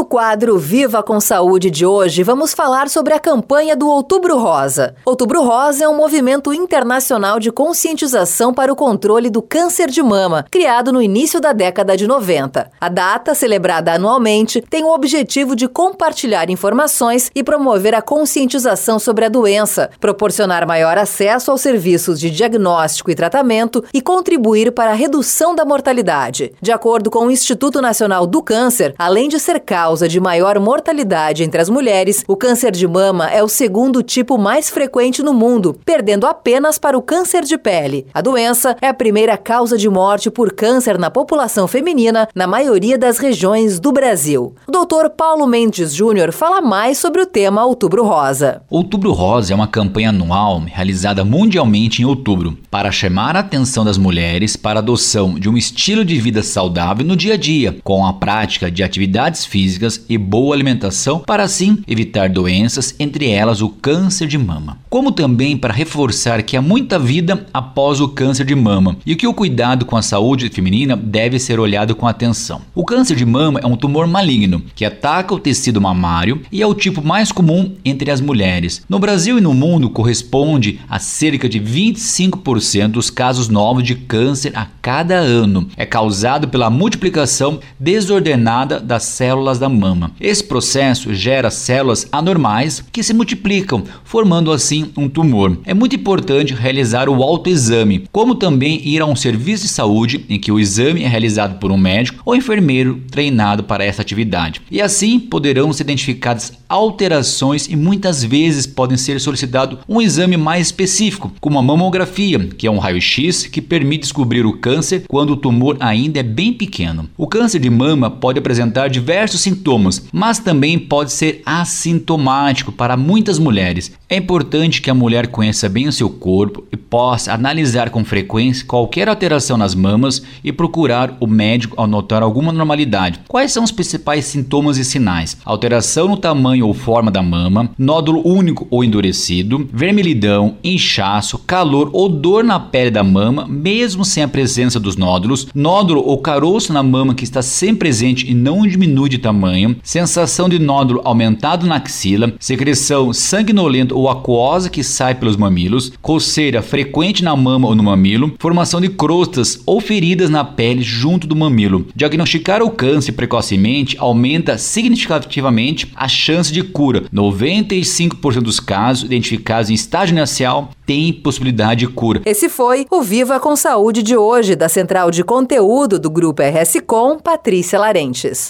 no quadro Viva com Saúde de hoje, vamos falar sobre a campanha do Outubro Rosa. Outubro Rosa é um movimento internacional de conscientização para o controle do câncer de mama, criado no início da década de 90. A data, celebrada anualmente, tem o objetivo de compartilhar informações e promover a conscientização sobre a doença, proporcionar maior acesso aos serviços de diagnóstico e tratamento e contribuir para a redução da mortalidade. De acordo com o Instituto Nacional do Câncer, além de ser causa de maior mortalidade entre as mulheres, o câncer de mama é o segundo tipo mais frequente no mundo, perdendo apenas para o câncer de pele. A doença é a primeira causa de morte por câncer na população feminina na maioria das regiões do Brasil. O doutor Paulo Mendes Júnior fala mais sobre o tema Outubro Rosa. Outubro Rosa é uma campanha anual realizada mundialmente em outubro para chamar a atenção das mulheres para a adoção de um estilo de vida saudável no dia a dia, com a prática de atividades físicas e boa alimentação para assim evitar doenças, entre elas o câncer de mama. Como também para reforçar que há muita vida após o câncer de mama e que o cuidado com a saúde feminina deve ser olhado com atenção. O câncer de mama é um tumor maligno que ataca o tecido mamário e é o tipo mais comum entre as mulheres. No Brasil e no mundo corresponde a cerca de 25% dos casos novos de câncer a cada ano. É causado pela multiplicação desordenada das células da mama. Esse processo gera células anormais que se multiplicam, formando assim um tumor. É muito importante realizar o autoexame, como também ir a um serviço de saúde em que o exame é realizado por um médico ou enfermeiro treinado para essa atividade. E assim poderão ser identificadas alterações e muitas vezes podem ser solicitado um exame mais específico, como a mamografia, que é um raio-x que permite descobrir o câncer quando o tumor ainda é bem pequeno. O câncer de mama pode apresentar diversos sintomas, mas também pode ser assintomático para muitas mulheres. É importante que a mulher conheça bem o seu corpo e possa analisar com frequência qualquer alteração nas mamas e procurar o médico ao notar alguma normalidade. Quais são os principais sintomas e sinais? Alteração no tamanho ou forma da mama, nódulo único ou endurecido, vermelhidão, inchaço, calor ou dor na pele da mama, mesmo sem a presença dos nódulos, nódulo ou caroço na mama que está sempre presente e não diminui de tamanho, sensação de nódulo aumentado na axila, secreção sanguinolenta ou aquosa que sai pelos mamilos, coceira frequente na mama ou no mamilo, formação de crostas ou feridas na pele junto do mamilo. Diagnosticar o câncer precocemente aumenta significativamente a chance de cura. 95% dos casos identificados em estágio inicial têm possibilidade de cura. Esse foi o Viva com Saúde de hoje, da Central de Conteúdo do Grupo RS Com, Patrícia Larentes.